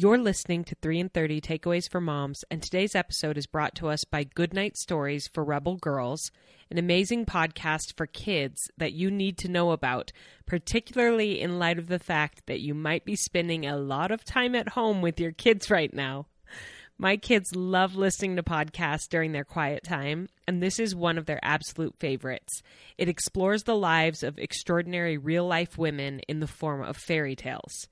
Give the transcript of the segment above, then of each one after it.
You're listening to 3 in 30 Takeaways for Moms, and today's episode is brought to us by Goodnight Stories for Rebel Girls, an amazing podcast for kids that you need to know about, particularly in light of the fact that you might be spending a lot of time at home with your kids right now. My kids love listening to podcasts during their quiet time, and this is one of their absolute favorites. It explores the lives of extraordinary real life women in the form of fairy tales.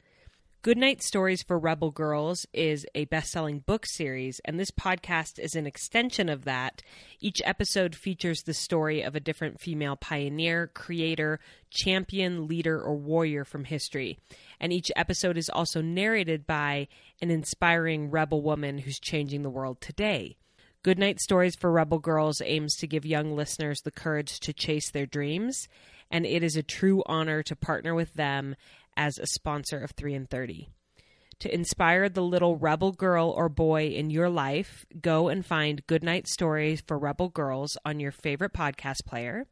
Goodnight Stories for Rebel Girls is a best selling book series, and this podcast is an extension of that. Each episode features the story of a different female pioneer, creator, champion, leader, or warrior from history. And each episode is also narrated by an inspiring rebel woman who's changing the world today. Goodnight Stories for Rebel Girls aims to give young listeners the courage to chase their dreams, and it is a true honor to partner with them as a sponsor of 3 in 30. To inspire the little rebel girl or boy in your life, go and find Goodnight Stories for Rebel Girls on your favorite podcast player.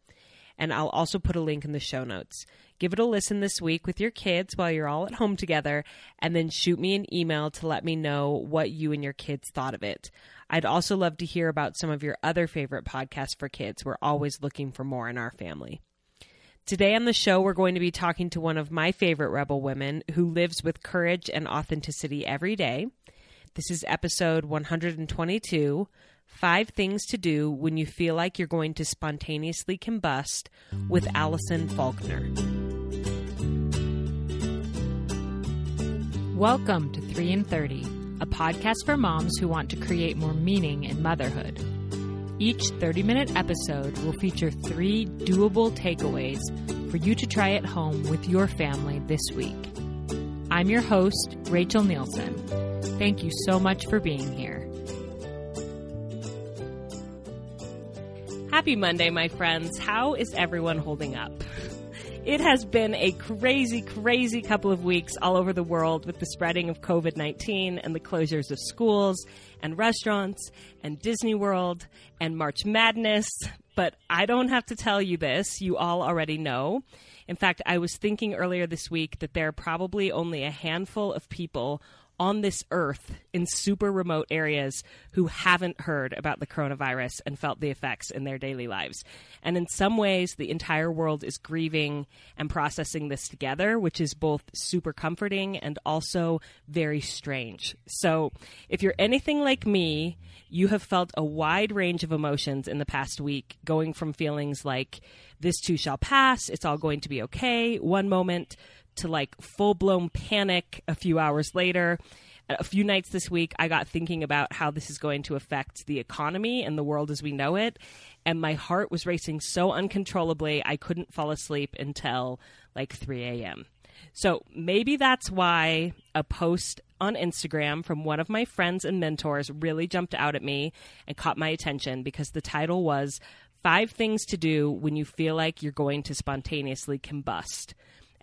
And I'll also put a link in the show notes. Give it a listen this week with your kids while you're all at home together, and then shoot me an email to let me know what you and your kids thought of it. I'd also love to hear about some of your other favorite podcasts for kids. We're always looking for more in our family. Today on the show, we're going to be talking to one of my favorite rebel women who lives with courage and authenticity every day. This is episode 122 Five Things to Do When You Feel Like You're Going to Spontaneously Combust with Alison Faulkner. Welcome to 3 in 30, a podcast for moms who want to create more meaning in motherhood. Each 30 minute episode will feature three doable takeaways for you to try at home with your family this week. I'm your host, Rachel Nielson. Thank you so much for being here. Happy Monday, my friends. How is everyone holding up? It has been a crazy, crazy couple of weeks all over the world with the spreading of COVID 19 and the closures of schools and restaurants and Disney World and March Madness. But I don't have to tell you this, you all already know. In fact, I was thinking earlier this week that there are probably only a handful of people on this earth in super remote areas who haven't heard about the coronavirus and felt the effects in their daily lives. And in some ways, the entire world is grieving and processing this together, which is both super comforting and also very strange. So, if you're anything like me, you have felt a wide range of emotions in the past week, going from feelings like, this too shall pass, it's all going to be okay, one moment, to like full blown panic a few hours later. A few nights this week, I got thinking about how this is going to affect the economy and the world as we know it. And my heart was racing so uncontrollably, I couldn't fall asleep until like 3 a.m. So maybe that's why a post on Instagram from one of my friends and mentors really jumped out at me and caught my attention because the title was Five Things to Do When You Feel Like You're Going to Spontaneously Combust.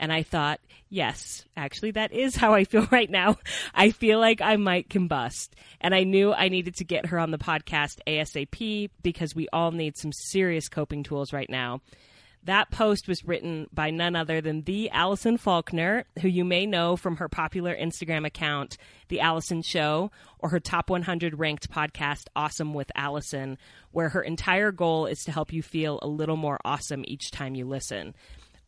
And I thought, yes, actually, that is how I feel right now. I feel like I might combust. And I knew I needed to get her on the podcast ASAP because we all need some serious coping tools right now. That post was written by none other than the Alison Faulkner, who you may know from her popular Instagram account, The Alison Show, or her top 100 ranked podcast, Awesome with Alison, where her entire goal is to help you feel a little more awesome each time you listen.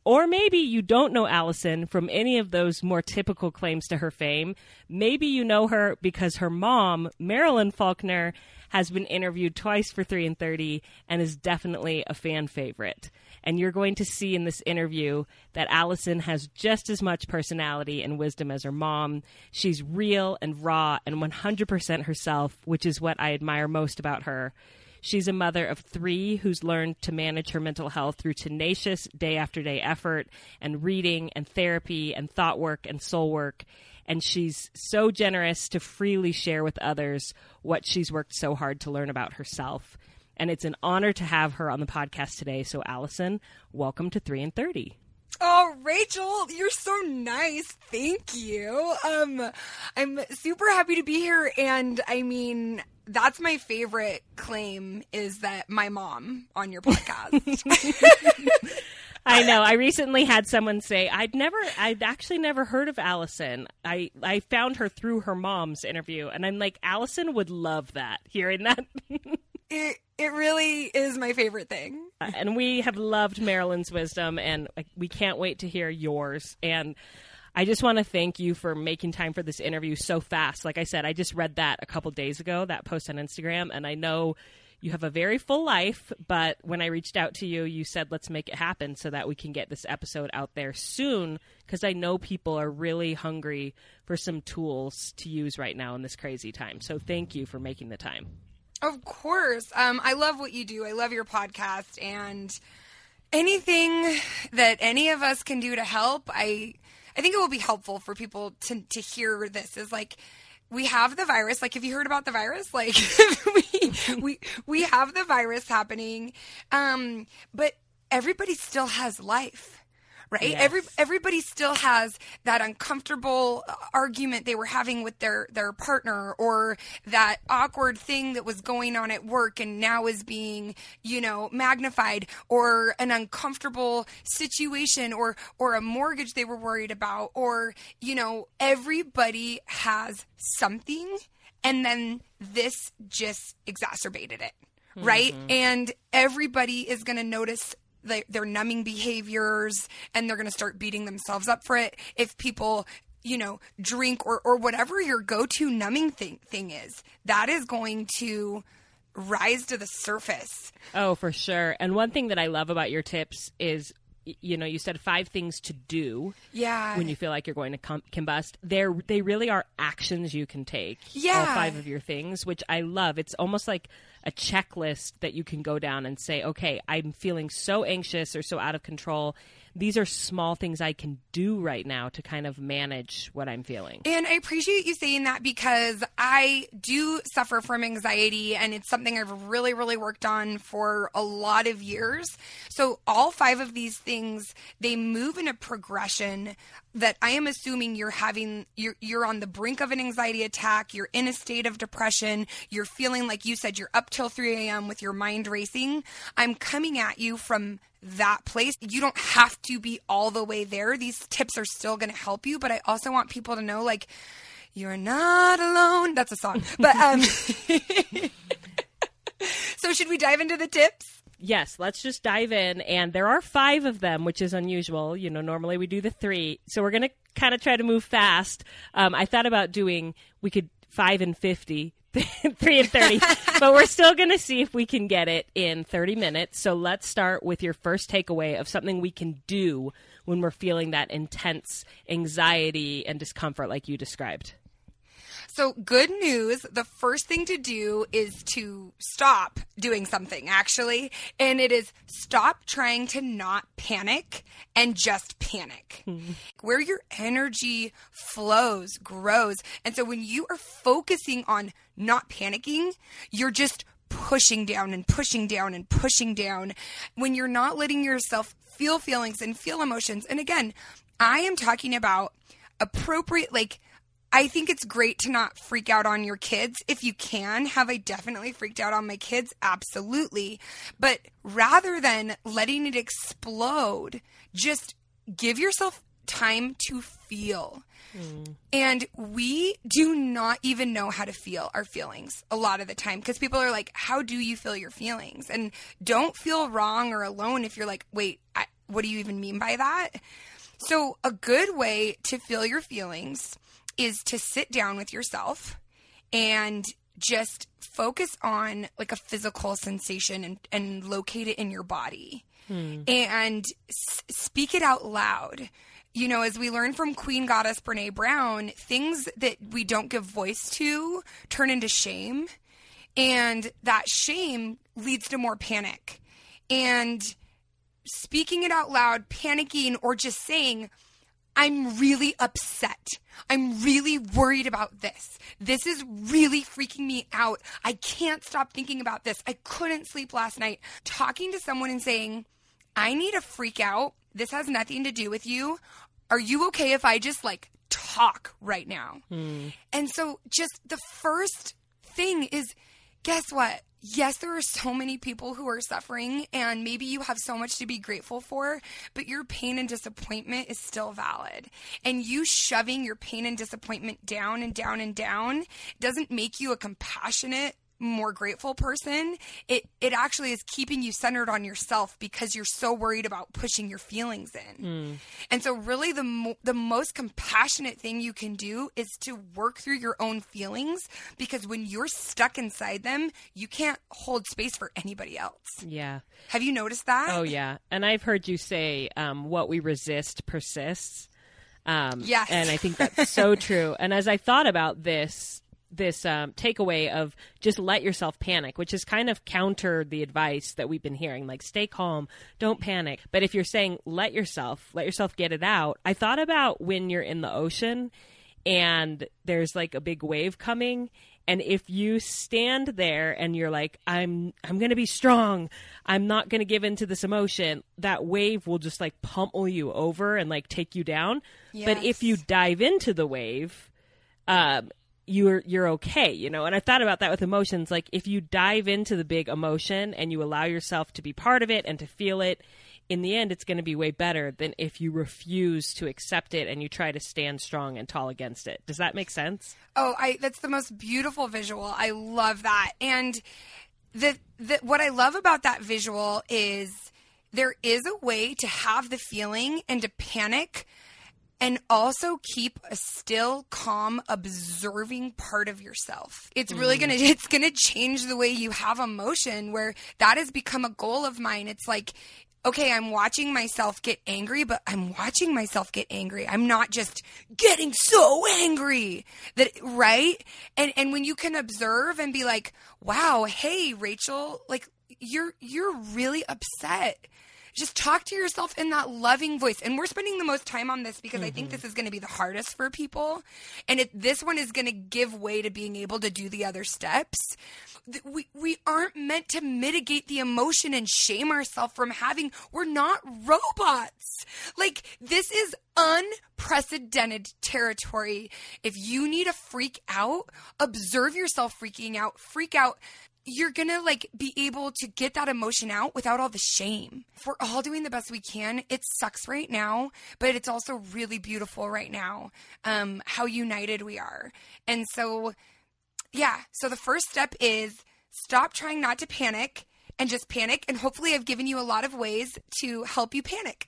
Or maybe you don't know Alison from any of those more typical claims to her fame. Maybe you know her because her mom, Marilyn Faulkner, has been interviewed twice for 3 in 30 and is definitely a fan favorite. And you're going to see in this interview that Alison has just as much personality and wisdom as her mom. She's real and raw and 100% herself, which is what I admire most about her. She's a mother of three who's learned to manage her mental health through tenacious day after day effort and reading and therapy and thought work and soul work. And she's so generous to freely share with others what she's worked so hard to learn about herself. And it's an honor to have her on the podcast today. So, Alison, welcome to 3 in 30. Oh, Rachel, you're so nice. Thank you. Um, I'm super happy to be here. And I mean, that's my favorite claim is that my mom on your podcast. I know. I recently had someone say I'd never, I'd actually never heard of Alison. I I found her through her mom's interview, and I'm like, Alison would love that. Hearing that. it it really is my favorite thing. and we have loved Marilyn's wisdom, and we can't wait to hear yours. And I just want to thank you for making time for this interview so fast. Like I said, I just read that a couple days ago, that post on Instagram, and I know you have a very full life, but when I reached out to you, you said, let's make it happen so that we can get this episode out there soon because I know people are really hungry for some tools to use right now in this crazy time. So thank you for making the time. Of course. Um, I love what you do. I love your podcast and anything that any of us can do to help. I I think it will be helpful for people to to hear this is like we have the virus. Like, have you heard about the virus? Like, we, we, we have the virus happening. Um, but everybody still has life right? Yes. Every everybody still has that uncomfortable argument they were having with their their partner or that awkward thing that was going on at work and now is being, you know, magnified or an uncomfortable situation or or a mortgage they were worried about or, you know, everybody has something and then this just exacerbated it right? Mm-hmm. And everybody is going to notice they, their numbing behaviors and they're going to start beating themselves up for it. If people you know, drink or, or whatever your go to numbing thing, thing is, that is going to rise to the surface. Oh, for sure. And one thing that I love about your tips is you know, you said five things to do. Yeah. When you feel like you're going to com- combust, they they really are actions you can take. Yeah. All five of your things, which I love. It's almost like a checklist that you can go down and say, okay, I'm feeling so anxious or so out of control these are small things I can do right now to kind of manage what I'm feeling. And I appreciate you saying that because I do suffer from anxiety and it's something I've really, really worked on for a lot of years. So all five of these things, they move in a progression that I am assuming you're having you're you're on the brink of an anxiety attack, you're in a state of depression, you're feeling like you said you're up till 3 a.m. with your mind racing. I'm coming at you from that place. You don't have to be all the way there. These tips are still going to help you, but I also want people to know like you're not alone. That's a song. But um So should we dive into the tips? Yes, let's just dive in and there are 5 of them, which is unusual. You know, normally we do the 3. So we're going to kind of try to move fast. Um, I thought about doing we could 5 and 50 three and 30, but we're still going to see if we can get it in 30 minutes. So let's start with your first takeaway of something we can do when we're feeling that intense anxiety and discomfort like you described. So, good news. The first thing to do is to stop doing something, actually. And it is stop trying to not panic and just panic. Mm-hmm. Where your energy flows, grows. And so, when you are focusing on not panicking, you're just pushing down and pushing down and pushing down. When you're not letting yourself feel feelings and feel emotions. And again, I am talking about appropriate, like, I think it's great to not freak out on your kids if you can. Have I definitely freaked out on my kids? Absolutely. But rather than letting it explode, just give yourself time to feel. Mm. And we do not even know how to feel our feelings a lot of the time because people are like, How do you feel your feelings? And don't feel wrong or alone if you're like, Wait, I, what do you even mean by that? So, a good way to feel your feelings is to sit down with yourself and just focus on like a physical sensation and, and locate it in your body hmm. and s- speak it out loud. You know, as we learn from Queen Goddess Brene Brown, things that we don't give voice to turn into shame. And that shame leads to more panic. And speaking it out loud, panicking, or just saying, I'm really upset. I'm really worried about this. This is really freaking me out. I can't stop thinking about this. I couldn't sleep last night. Talking to someone and saying, I need to freak out. This has nothing to do with you. Are you okay if I just like talk right now? Hmm. And so, just the first thing is guess what? Yes, there are so many people who are suffering, and maybe you have so much to be grateful for, but your pain and disappointment is still valid. And you shoving your pain and disappointment down and down and down doesn't make you a compassionate more grateful person it it actually is keeping you centered on yourself because you're so worried about pushing your feelings in mm. and so really the mo- the most compassionate thing you can do is to work through your own feelings because when you're stuck inside them you can't hold space for anybody else yeah have you noticed that oh yeah and i've heard you say um, what we resist persists um, yes. and I think that's so true. And as I thought about this, this um, takeaway of just let yourself panic, which is kind of counter the advice that we've been hearing, like stay calm, don't panic. But if you're saying let yourself, let yourself get it out, I thought about when you're in the ocean and there's like a big wave coming and if you stand there and you're like i'm i'm going to be strong i'm not going to give in to this emotion that wave will just like pummel you over and like take you down yes. but if you dive into the wave um, you're you're okay, you know. And I thought about that with emotions. Like if you dive into the big emotion and you allow yourself to be part of it and to feel it, in the end, it's going to be way better than if you refuse to accept it and you try to stand strong and tall against it. Does that make sense? Oh, I that's the most beautiful visual. I love that. And the, the what I love about that visual is there is a way to have the feeling and to panic and also keep a still calm observing part of yourself. It's really gonna mm. it's gonna change the way you have emotion where that has become a goal of mine. It's like okay i'm watching myself get angry but i'm watching myself get angry. I'm not just getting so angry that right? And and when you can observe and be like wow hey rachel like you're you're really upset just talk to yourself in that loving voice. And we're spending the most time on this because mm-hmm. I think mm-hmm. this is going to be the hardest for people. And it, this one is going to give way to being able to do the other steps. We, we aren't meant to mitigate the emotion and shame ourselves from having, we're not robots. Like, this is unprecedented territory. If you need to freak out, observe yourself freaking out, freak out you're gonna like be able to get that emotion out without all the shame. If we're all doing the best we can, it sucks right now, but it's also really beautiful right now. Um, how united we are. And so, yeah, so the first step is stop trying not to panic and just panic. And hopefully, I've given you a lot of ways to help you panic.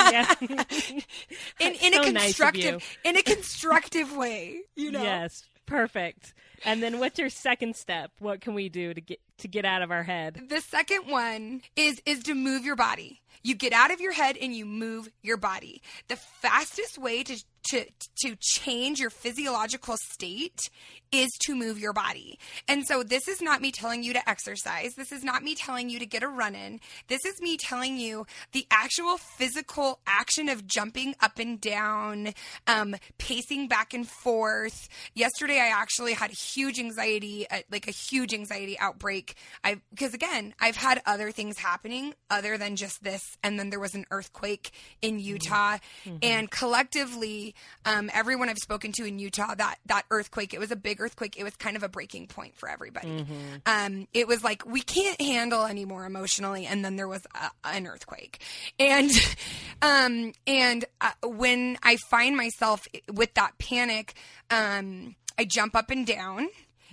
yeah. in in so a constructive nice in a constructive way. You know. Yes. Perfect. And then what's your second step? What can we do to get to get out of our head? The second one is is to move your body. You get out of your head and you move your body. The fastest way to to to change your physiological state is to move your body. And so this is not me telling you to exercise. This is not me telling you to get a run in. This is me telling you the actual physical action of jumping up and down, um, pacing back and forth. Yesterday, I actually had huge anxiety, uh, like a huge anxiety outbreak. I because again, I've had other things happening other than just this, and then there was an earthquake in mm-hmm. Utah, mm-hmm. and collectively um, everyone I've spoken to in Utah, that that earthquake, it was a big earthquake. It was kind of a breaking point for everybody. Mm-hmm. Um, it was like we can't handle anymore emotionally, and then there was a, an earthquake, and um, and uh, when I find myself with that panic, um, I jump up and down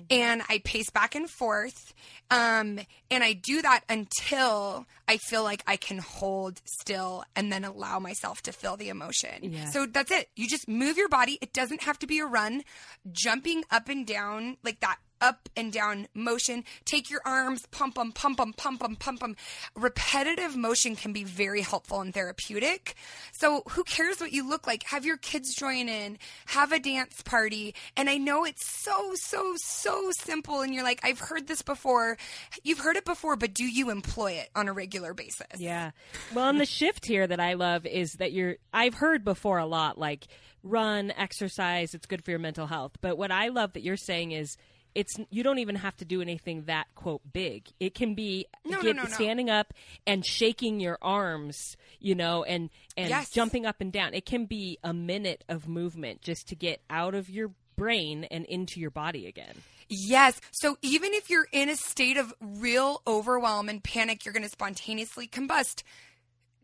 and I pace back and forth. Um, and I do that until I feel like I can hold still and then allow myself to feel the emotion. Yeah. So that's it. You just move your body. It doesn't have to be a run. Jumping up and down like that up and down motion. Take your arms, pump them, pump them, pump them, pump them. Repetitive motion can be very helpful and therapeutic. So who cares what you look like? Have your kids join in, have a dance party. And I know it's so, so, so simple. And you're like, I've heard this before. You've heard it before, but do you employ it on a regular basis? Yeah. Well, and the shift here that I love is that you're, I've heard before a lot, like, run, exercise, it's good for your mental health. But what I love that you're saying is, it's you don't even have to do anything that quote big. It can be no, get, no, no, standing up and shaking your arms, you know, and and yes. jumping up and down. It can be a minute of movement just to get out of your brain and into your body again. Yes. So even if you're in a state of real overwhelm and panic, you're going to spontaneously combust.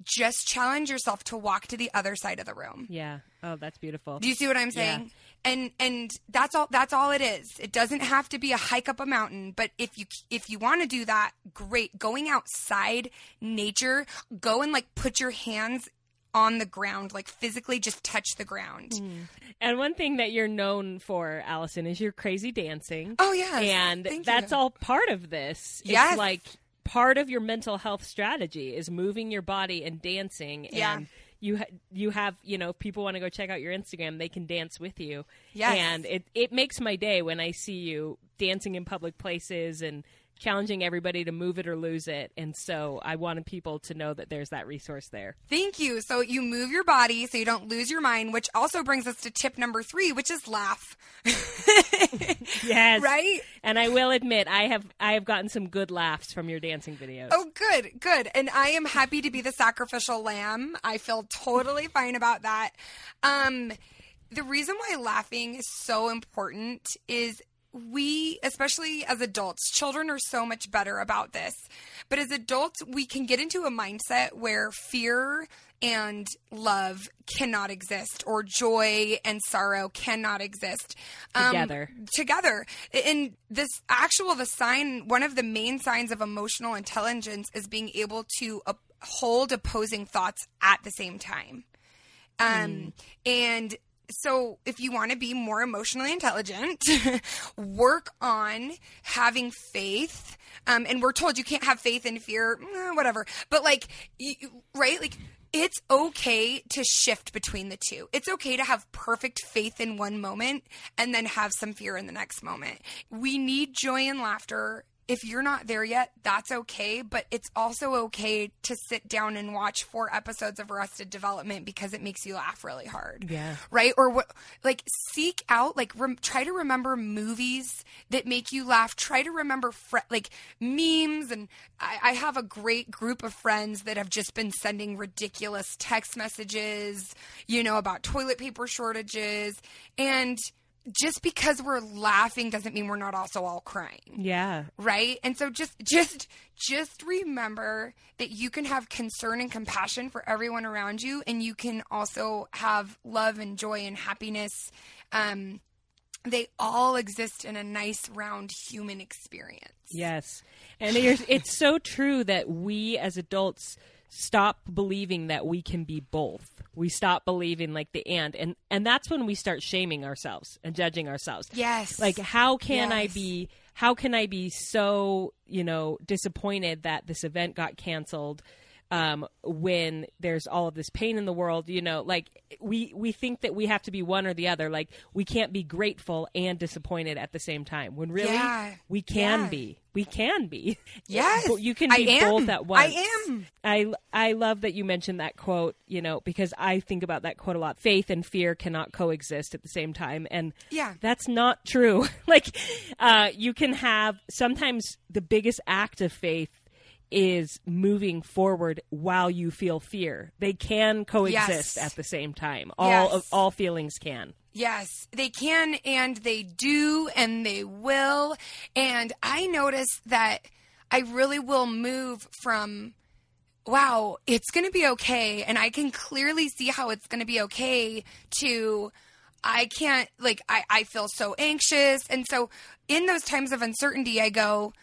Just challenge yourself to walk to the other side of the room. Yeah. Oh, that's beautiful. Do you see what I'm saying? And and that's all that's all it is. It doesn't have to be a hike up a mountain, but if you if you want to do that, great. Going outside, nature, go and like put your hands on the ground, like physically just touch the ground. Mm. And one thing that you're known for, Alison, is your crazy dancing. Oh yeah and Thank that's you. all part of this. Yes. It's like part of your mental health strategy is moving your body and dancing. Yeah. And you ha- you have you know if people want to go check out your Instagram, they can dance with you. Yes. And it it makes my day when I see you dancing in public places and challenging everybody to move it or lose it. And so I wanted people to know that there's that resource there. Thank you. So you move your body so you don't lose your mind, which also brings us to tip number three, which is laugh. Yes. Right? And I will admit I have I have gotten some good laughs from your dancing videos. Oh, good, good. And I am happy to be the sacrificial lamb. I feel totally fine about that. Um, the reason why laughing is so important is we, especially as adults, children are so much better about this. But as adults, we can get into a mindset where fear and love cannot exist, or joy and sorrow cannot exist Um, Together. together. And this actual the sign, one of the main signs of emotional intelligence is being able to hold opposing thoughts at the same time. Um, and so if you want to be more emotionally intelligent, work on having faith. Um, and we're told you can't have faith and fear, eh, whatever. But like, you, right? Like, it's okay to shift between the two. It's okay to have perfect faith in one moment and then have some fear in the next moment. We need joy and laughter if you're not there yet, that's okay. But it's also okay to sit down and watch four episodes of Arrested Development because it makes you laugh really hard. Yeah. Right? Or what? Like seek out, like rem- try to remember movies that make you laugh. Try to remember fre- like memes. And I-, I have a great group of friends that have just been sending ridiculous text messages, you know, about toilet paper shortages and just because we're laughing doesn't mean we're not also all crying Yeah. right and so just just just remember that you can have concern and compassion for everyone around you and you can also have love and joy and happiness um they all exist in a nice round human experience Yes. And it's, it's so true that we as adults stop believing that we can be both. We stop believing like the and and and that's when we start shaming ourselves and judging ourselves. yes Like how can I be how can I be so, you know, disappointed that this event got canceled? Um, when there's all of this pain in the world, you know, like we we think that we have to be one or the other. Like we can't be grateful and disappointed at the same time. When really Yeah. we can Yeah. be. We can be. Yes. You can be both at once. I am. I I love that you mentioned that quote, you know, because I think about that quote a lot. Faith and fear cannot coexist at the same time. And Yeah. that's not true. like uh you can have sometimes the biggest act of faith is moving forward while you feel fear. They can coexist Yes. at the same time. All Yes. of all feelings can. Yes, they can and they do and they will. And I notice that I really will move from, wow, it's going to be okay. And I can clearly see how it's going to be okay to, I can't, like, I, I feel so anxious. And so in those times of uncertainty, I go,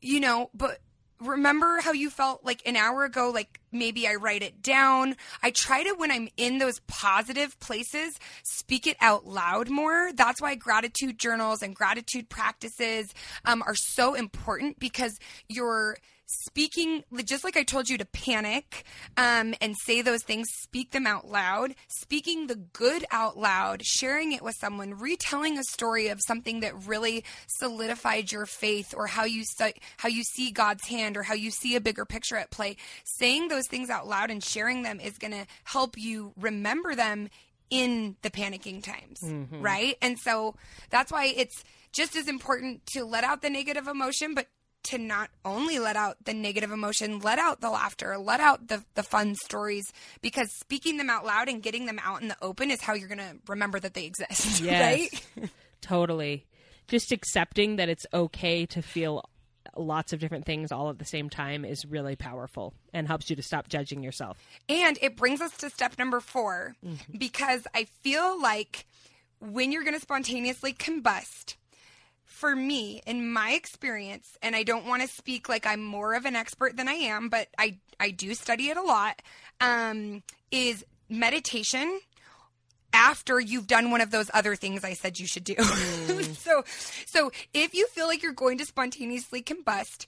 you know, but remember how you felt like an hour ago like maybe i write it down. I try to when i'm in those positive places speak it out loud more. That's why gratitude journals and gratitude practices um, are so important because you're speaking just like i told you to panic um, and say those things speak them out loud. Speaking the good out loud sharing it with someone retelling a story of something that really solidified your faith or how you see, how you see god's hand or how you see a bigger picture at play. Saying those things out loud and sharing them is going to help you remember them in the panicking times right? And so that's why it's just as important to let out the negative emotion but to not only let out the negative emotion, let out the laughter, let out the, the fun stories, because speaking them out loud and getting them out in the open is how you're going to remember that they exist. Yes. Right? totally. just accepting that it's okay to feel lots of different things all at the same time is really powerful and helps you to stop judging yourself. And it brings us to step number 4 mm-hmm. because I feel like when you're going to spontaneously combust, for me, in my experience, and I don't want to speak like I'm more of an expert than I am, but I, I do study it a lot, um, is meditation after you've done one of those other things I said you should do. so so if you feel like you're going to spontaneously combust,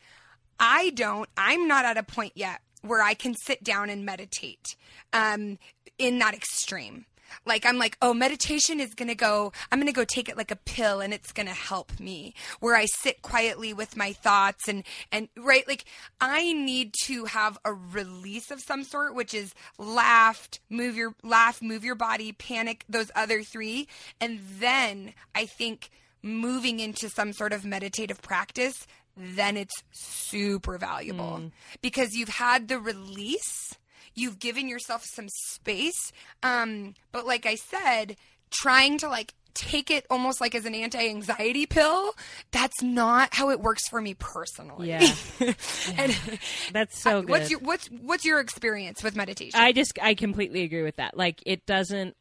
I don't I'm not at a point yet where I can sit down and meditate um in that extreme. Like I'm like, oh, meditation is gonna go. I'm gonna go take it like a pill, and it's gonna help me. Where I sit quietly with my thoughts, and and right, like I need to have a release of some sort, which is laughed, move your laugh, move your body, panic, those other three, and then I think moving into some sort of meditative practice, then it's super valuable mm. because you've had the release you've given yourself some space um but like i said trying to like take it almost like as an anti-anxiety pill that's not how it works for me personally Yeah. and That's so good. what's your what's what's your experience with meditation I just I completely agree with that. Like it doesn't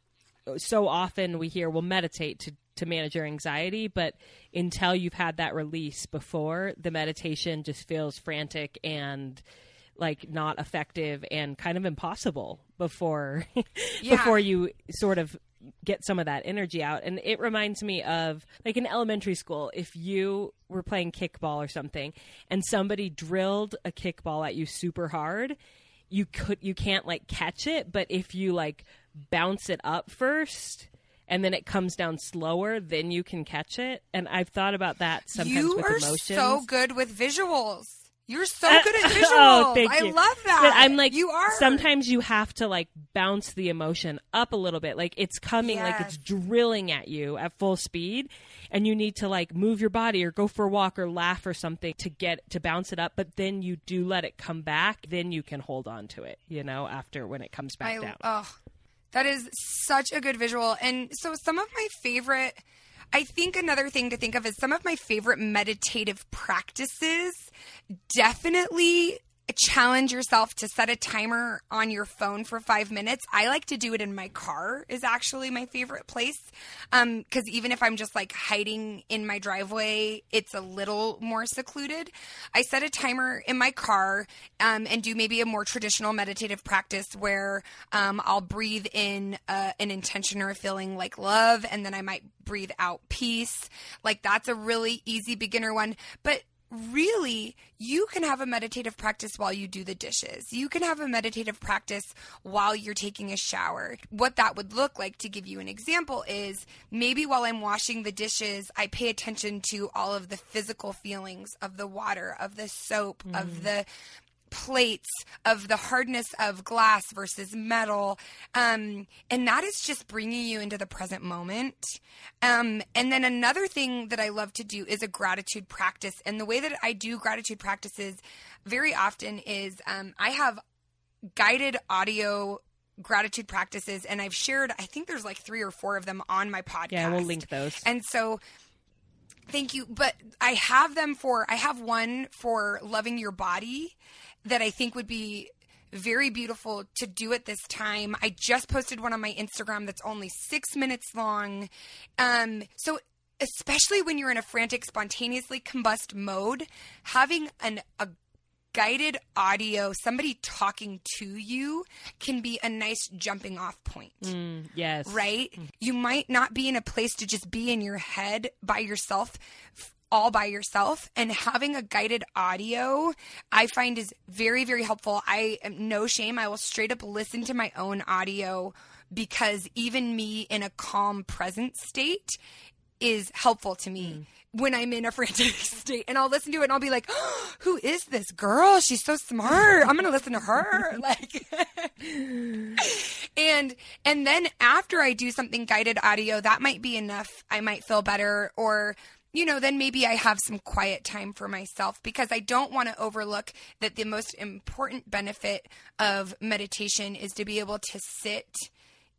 so often we hear well meditate to to manage your anxiety, but until you've had that release before, the meditation just feels frantic and like not effective and kind of impossible before Yeah. before you sort of get some of that energy out. And it reminds me of like in elementary school if you were playing kickball or something and somebody drilled a kickball at you super hard you could you can't like catch it but if you like bounce it up first and then it comes down slower then you can catch it. And i've thought about that sometimes you with are emotions. so good with visuals you're so Uh, good at visuals oh, thank i you. love that But I'm like, you are Sometimes you have to like bounce the emotion up a little bit. Like it's coming, like it's drilling at you at full speed, and you need to like move your body or go for a walk or laugh or something to get to bounce it up. But then you do let it come back. Then you can hold on to it. You know, after when it comes back I, down. Oh, that is such a good visual. And so, some of my favorite, I think another thing to think of is some of my favorite meditative practices definitely challenge yourself to set a timer on your phone for five minutes. I like to do it in my car is actually my favorite place. Um, cause even if I'm just like hiding in my driveway, it's a little more secluded. I set a timer in my car, um, and do maybe a more traditional meditative practice where, um, I'll breathe in, uh, an intention or a feeling like love, and then I might breathe out peace. Like that's a really easy beginner one. But really you can have a meditative practice while you do the dishes. You can have a meditative practice while you're taking a shower. What that would look like to give you an example is maybe while i'm washing the dishes i pay attention to all of the physical feelings of the water of the soap of mm. the plates of the hardness of glass versus metal um, and that is just bringing you into the present moment um, and then another thing that i love to do is a gratitude practice and the way that i do gratitude practices very often is um, i have guided audio gratitude practices and i've shared i think there's like three or four of them on my podcast yeah, we'll link those. and so thank you but i have them for i have one for loving your body that i think would be very beautiful to do at this time i just posted one on my instagram that's only six minutes long um so especially when you're in a frantic spontaneously combust mode having an a guided audio somebody talking to you can be a nice jumping off point Mm, yes. right? You might not be in a place to just be in your head by yourself, f- all by yourself. And having a guided audio, I find is very, very helpful. I am no shame. I will straight up listen to my own audio because even me in a calm, present state is helpful to me. Hmm. When I'm in a frantic state, and I'll listen to it, and I'll be like, "Who is this girl? She's so smart. I'm gonna listen to her." Like, and and then after I do something guided audio, that might be enough. I might feel better or you know, then maybe I have some quiet time for myself because I don't want to overlook that the most important benefit of meditation is to be able to sit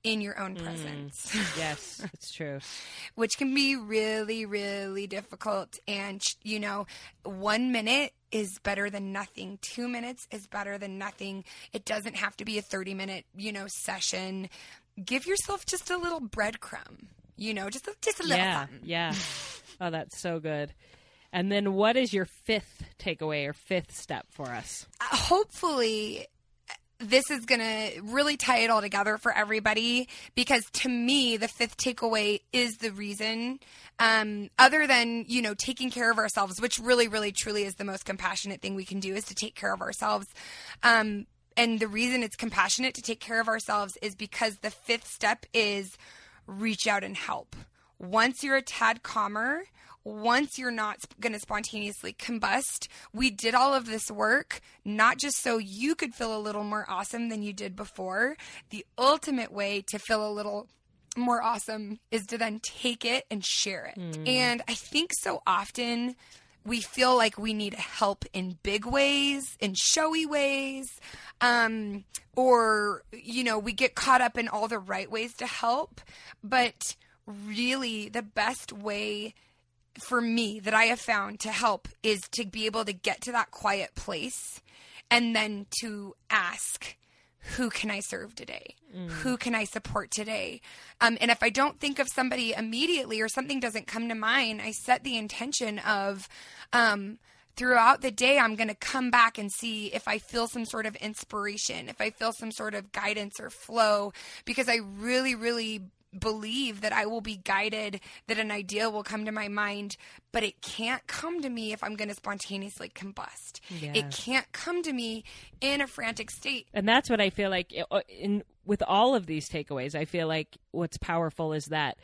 in your own mm. presence. Yes, it's true. which can be really, really difficult. And, you know, one minute is better than nothing. Two minutes is better than nothing. It doesn't have to be a 30 minute, you know, session. Give yourself just a little breadcrumb, you know, just a, just a little Yeah, something. yeah. Oh, that's so good. And then what is your fifth takeaway or fifth step for us? Uh, hopefully this is going to really tie it all together for everybody because to me the fifth takeaway is the reason um, other than you know taking care of ourselves which really really truly is the most compassionate thing we can do is to take care of ourselves um, and the reason it's compassionate to take care of ourselves is because the fifth step is reach out and help once you're a tad calmer once you're not going to spontaneously combust, we did all of this work not just so you could feel a little more awesome than you did before. The ultimate way to feel a little more awesome is to then take it and share it. And I think so often we feel like we need help in big ways, in showy ways, um, or, you know, we get caught up in all the right ways to help. But really, the best way for me that I have found to help is to be able to get to that quiet place and then to ask, who can I serve today? Who can I support today? Um, and if I don't think of somebody immediately or something doesn't come to mind, I set the intention of, um, throughout the day, I'm going to come back and see if I feel some sort of inspiration, if I feel some sort of guidance or flow, because I really, really believe that I will be guided, that an idea will come to my mind, but it can't come to me if I'm going to spontaneously combust. It can't come to me in a frantic state. And that's what I feel like uh, in with all of these takeaways. I feel like what's powerful is that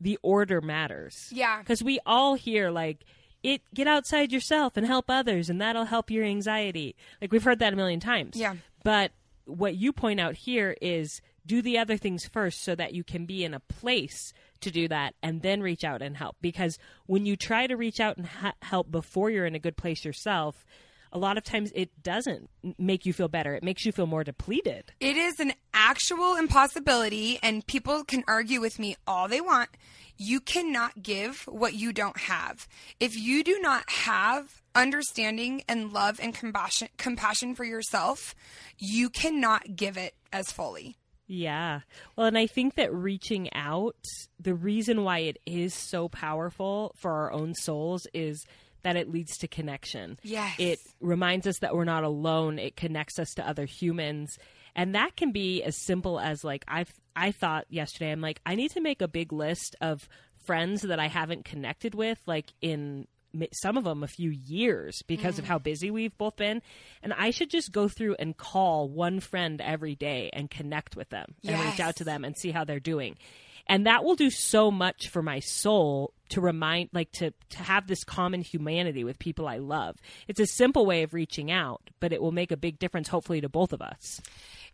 the order matters. Yeah. Because we all hear like it get outside yourself and help others and that'll help your anxiety. Like we've heard that a million times. Yeah. But what you point out here is do the other things first so that you can be in a place to do that and then reach out and help because when you try to reach out and ha- help before you're in a good place yourself a lot of times it doesn't make you feel better it makes you feel more depleted It is an actual impossibility, and people can argue with me all they want. You cannot give what you don't have. If you do not have understanding and love and compassion, compassion for yourself, you cannot give it as fully. Yeah. Well, and I think that reaching out, the reason why it is so powerful for our own souls is that it leads to connection. Yes. It reminds us that we're not alone. It connects us to other humans. And that can be as simple as like I've I thought yesterday I'm like I need to make a big list of friends that I haven't connected with like in some of them a few years because of mm. how busy we've both been. And i should just go through and call one friend every day and connect with them and reach out to them and see how they're doing. And that will do so much for my soul to remind like to to have this common humanity with people i love. It's a simple way of reaching out but it will make a big difference hopefully to both of us.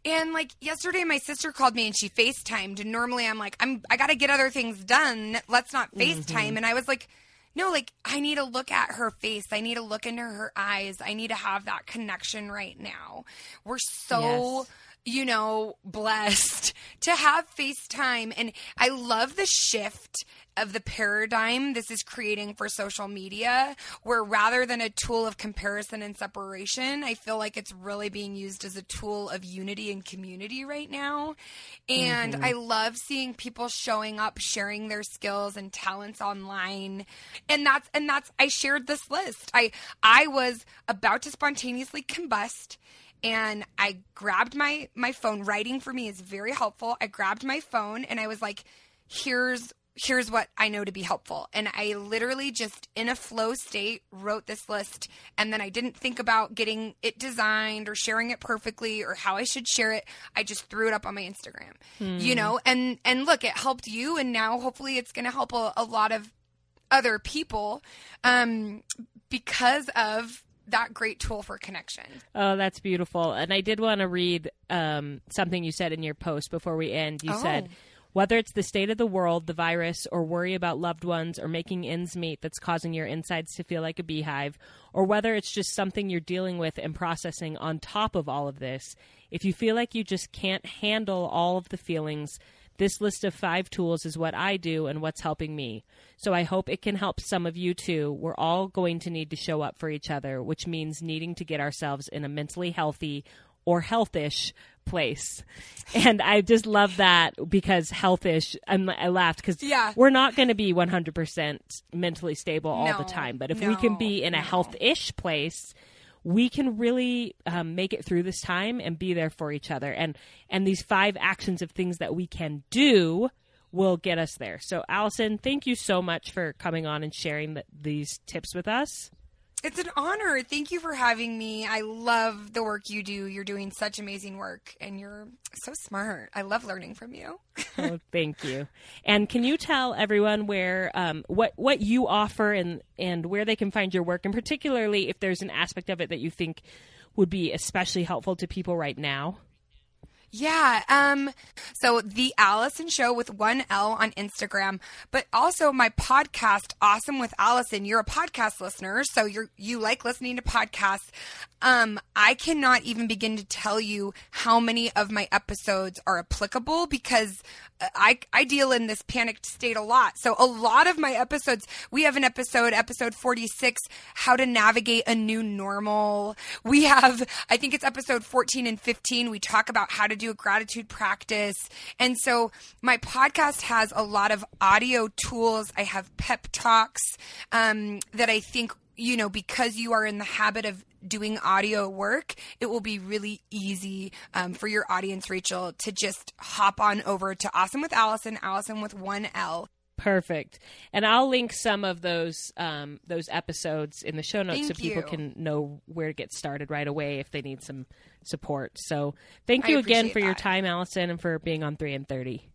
And like yesterday, my sister called me and she FaceTimed. And normally I'm like, I'm, I got to get other things done. Let's not mm-hmm. FaceTime. And I was like, no, like I need to look at her face. I need to look into her eyes. I need to have that connection right now. We're so. Yes. You know, blessed to have FaceTime. And I love the shift of the paradigm this is creating for social media, where rather than a tool of comparison and separation, I feel like it's really being used as a tool of unity and community right now. And mm-hmm. I love seeing people showing up, sharing their skills and talents online. And that's and that's I shared this list. I I was about to spontaneously combust and I grabbed my my phone. Writing for me is very helpful. I grabbed my phone and I was like, "Here's here's what I know to be helpful." And I literally just in a flow state wrote this list, and then I didn't think about getting it designed or sharing it perfectly or how I should share it. I just threw it up on my Instagram, you know. And and look, it helped you, and now hopefully it's going to help a, a lot of other people um, because of that great tool for connection. Oh, that's beautiful. And I did want to read um, something you said in your post before we end. You Oh. said, whether it's the state of the world, the virus, or worry about loved ones or making ends meet that's causing your insides to feel like a beehive, or whether it's just something you're dealing with and processing on top of all of this, if you feel like you just can't handle all of the feelings, This list of five tools is what I do and what's helping me. So I hope it can help some of you too. We're all going to need to show up for each other, which means needing to get ourselves in a mentally healthy or healthish place. And I just love that because healthish, I'm, I laughed because Yeah. we're not going to be 100% mentally stable all the time. But if we can be in a no. health-ish place, we can really um, make it through this time and be there for each other. And and these five actions of things that we can do will get us there. So, Alison, thank you so much for coming on and sharing the, these tips with us. It's an honor. Thank you for having me. I love the work you do. You're doing such amazing work and you're so smart. I love learning from you. oh, thank you. And can you tell everyone where um, what what you offer and and where they can find your work, and particularly if there's an aspect of it that you think would be especially helpful to people right now? Yeah. Um, so the Alison show with one L on Instagram, but also my podcast, Awesome with Alison. You're a podcast listener, so you're, you like listening to podcasts. Um, I cannot even begin to tell you how many of my episodes are applicable because I, I deal in this panicked state a lot. So a lot of my episodes, we have an episode, episode 46, how to navigate a new normal. We have, I think it's episode 14 and 15. We talk about how to do a gratitude practice. And so my podcast has a lot of audio tools. I have pep talks, um, that I think, you know, because you are in the habit of doing audio work, it will be really easy um, for your audience, Rachel, to just hop on over to Awesome with Alison, Alison with one L. Perfect. And I'll link some of those um, those episodes in the show notes so Thank people you. can know where to get started right away if they need some support. So thank I you again for your time, Alison, and for being on three in thirty.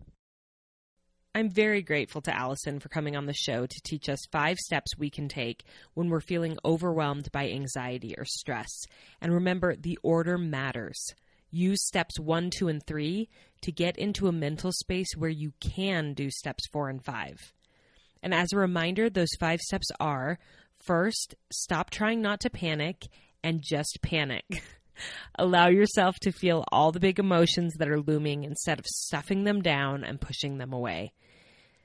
I'm very grateful to Alison for coming on the show to teach us five steps we can take when we're feeling overwhelmed by anxiety or stress. And remember, the order matters. Use steps one, two, and three to get into a mental space where you can do steps four and five. And as a reminder, those five steps are first, stop trying not to panic and just panic. Allow yourself to feel all the big emotions that are looming instead of stuffing them down and pushing them away.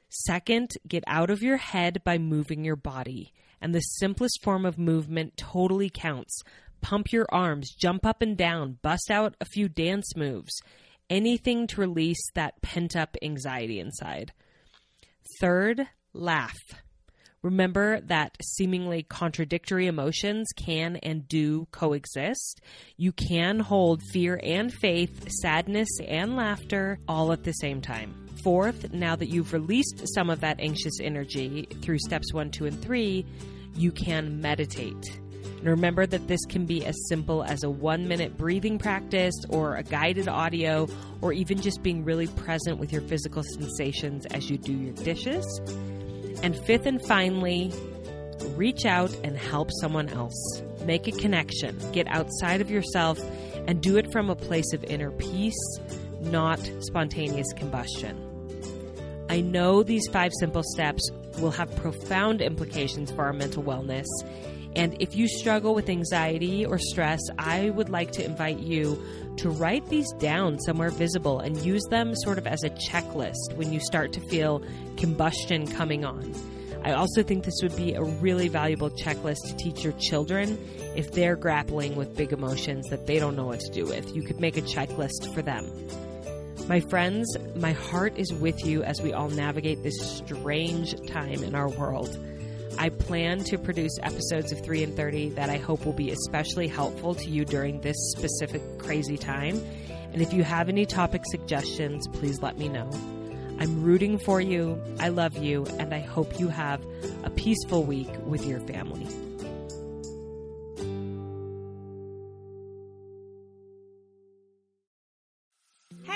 Second, get out of your head by moving your body. And the simplest form of movement totally counts. Pump your arms, jump up and down, bust out a few dance moves. Anything to release that pent up anxiety inside. Third, laugh. Remember that seemingly contradictory emotions can and do coexist. You can hold fear and faith, sadness and laughter all at the same time. Fourth, now that you've released some of that anxious energy through steps one, two, and three, you can meditate. Remember that this can be as simple as a one minute breathing practice or a guided audio or even just being really present with your physical sensations as you do your dishes. And fifth and finally, reach out and help someone else. Make a connection. Get outside of yourself and do it from a place of inner peace, not spontaneous combustion. I know these five simple steps will have profound implications for our mental wellness. And if you struggle with anxiety or stress, I would like to invite you to write these down somewhere visible and use them sort of as a checklist when you start to feel combustion coming on. I also think this would be a really valuable checklist to teach your children if they're grappling with big emotions that they don't know what to do with. You could make a checklist for them. My friends, my heart is with you as we all navigate this strange time in our world. I plan to produce episodes of 3 in 30 that I hope will be especially helpful to you during this specific crazy time. And if you have any topic suggestions, please let me know. I'm rooting for you, I love you, and I hope you have a peaceful week with your family.